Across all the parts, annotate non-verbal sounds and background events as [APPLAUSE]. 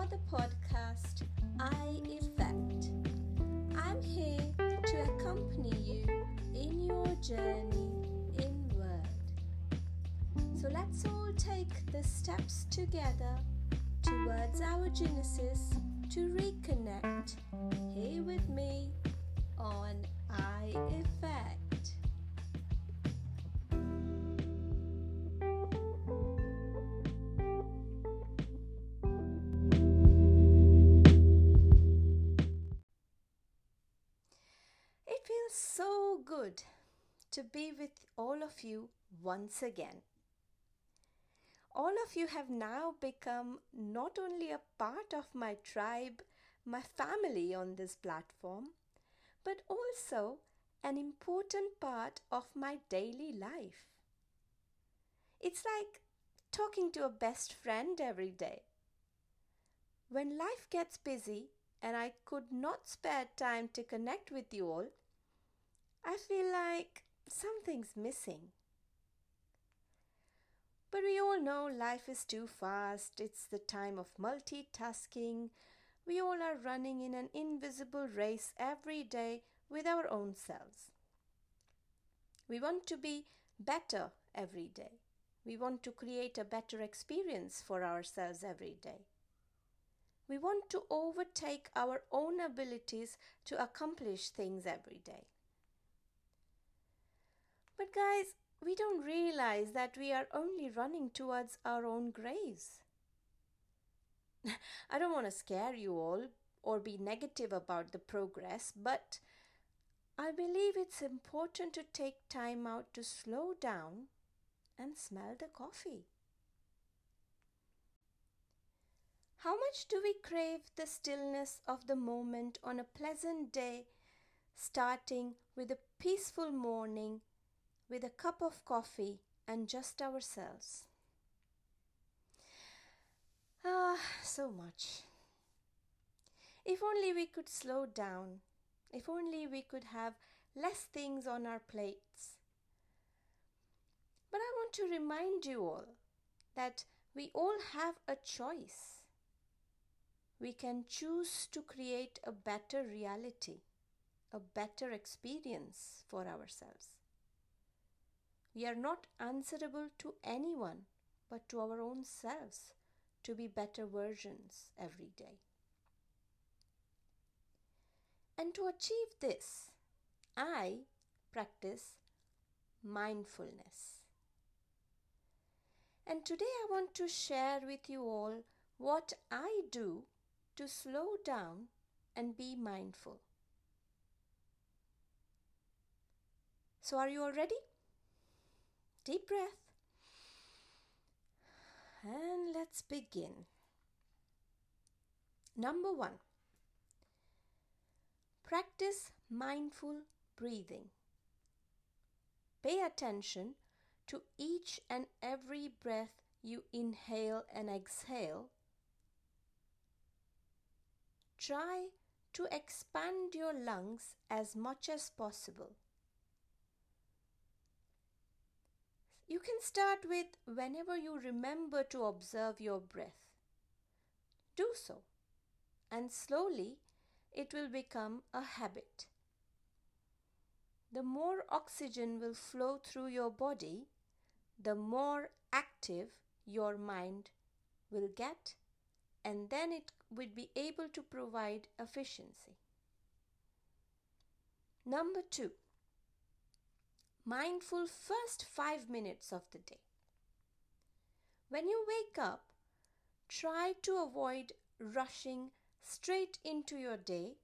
for the podcast I Effect. I'm here to accompany you in your journey inward. So let's all take the steps together towards our Genesis to reconnect here with me on I Effect. Good to be with all of you once again. All of you have now become not only a part of my tribe, my family on this platform, but also an important part of my daily life. It's like talking to a best friend every day. When life gets busy and I could not spare time to connect with you all, I feel like something's missing. But we all know life is too fast. It's the time of multitasking. We all are running in an invisible race every day with our own selves. We want to be better every day. We want to create a better experience for ourselves every day. We want to overtake our own abilities to accomplish things every day. Guys, we don't realize that we are only running towards our own graves. [LAUGHS] I don't want to scare you all or be negative about the progress, but I believe it's important to take time out to slow down and smell the coffee. How much do we crave the stillness of the moment on a pleasant day, starting with a peaceful morning with a cup of coffee and just ourselves? Ah, so much. If only we could slow down, if only we could have less things on our plates. But I want to remind you all that we all have a choice we can choose to create a better reality, a better experience for ourselves. We are not answerable to anyone but to our own selves to be better versions every day. And to achieve this, I practice mindfulness. And today I want to share with you all what I do to slow down and be mindful. So, are you all ready? Deep breath. And let's begin. Number one, practice mindful breathing. Pay attention to each and every breath you inhale and exhale try to expand your lungs as much as possible. You can start with whenever you remember to observe your breath. Do so, and slowly it will become a habit. The more oxygen will flow through your body, the more active your mind will get, and then it would be able to provide efficiency. Number two, mindful first five minutes of the day. When you wake up, try to avoid rushing straight into your day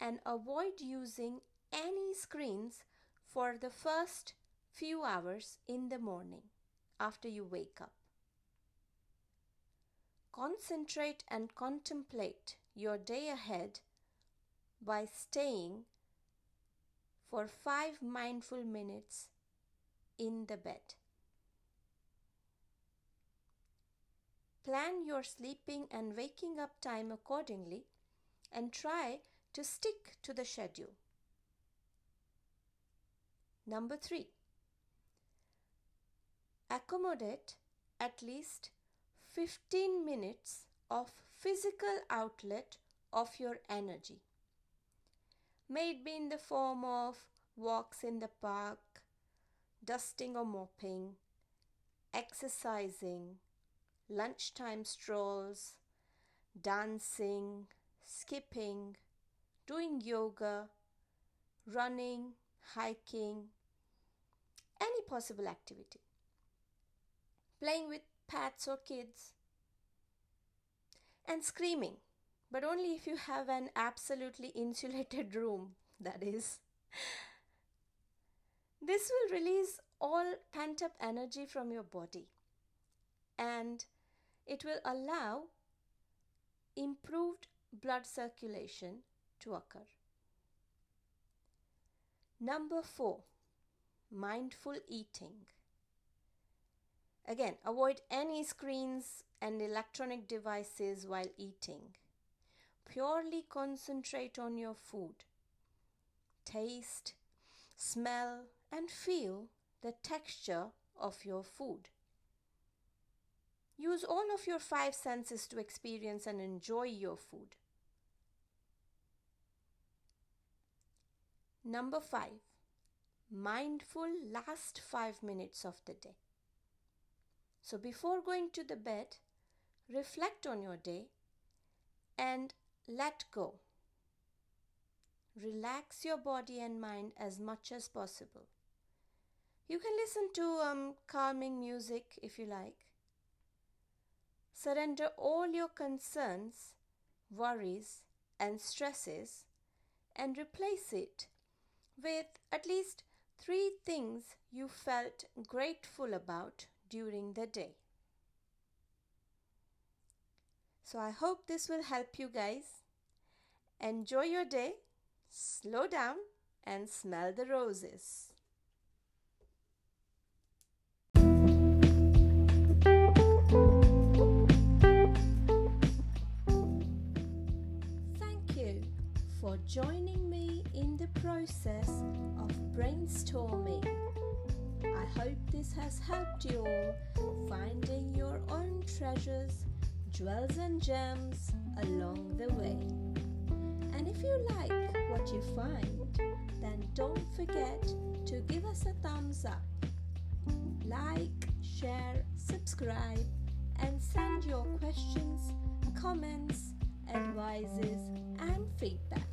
and avoid using any screens for the first few hours in the morning after you wake up. Concentrate and contemplate your day ahead by staying for five mindful minutes in the bed. Plan your sleeping and waking up time accordingly and try to stick to the schedule. Number three, accommodate at least 15 minutes of physical outlet of your energy. May it be in the form of walks in the park, dusting or mopping, exercising, lunchtime strolls, dancing, skipping, doing yoga, running, hiking, any possible activity. Playing with pets or kids, and screaming, but only if you have an absolutely insulated room, [LAUGHS] that is. This will release all pent up energy from your body and it will allow improved blood circulation to occur. Number four, mindful eating. Again, avoid any screens and electronic devices while eating. Purely concentrate on your food. Taste, smell, and feel the texture of your food. Use all of your five senses to experience and enjoy your food. Number five, mindful last five minutes of the day. So before going to the bed, reflect on your day and let go. Relax your body and mind as much as possible. You can listen to um, calming music if you like. Surrender all your concerns, worries, and stresses and replace it with at least three things you felt grateful about during the day. So I hope this will help you guys. Enjoy your day, slow down, and smell the roses. Thank you for joining me in the process of brainstorming. I hope this has helped you all finding your own treasures, jewels, and gems along the way. And if you like what you find, then don't forget to give us a thumbs up. Like, share, subscribe, and send your questions, comments, advices, and feedbacks.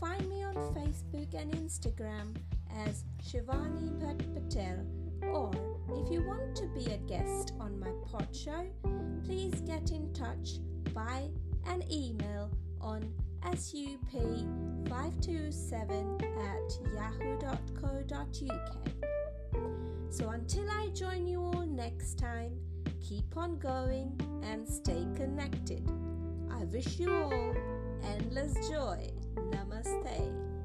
Find me on Facebook and Instagram as Shivani Bhatt Patel. Or if you to be a guest on my pod show, please get in touch by an email on sup527 at yahoo.co.uk. So until I join you all next time, keep on going and stay connected. I wish you all endless joy. Namaste.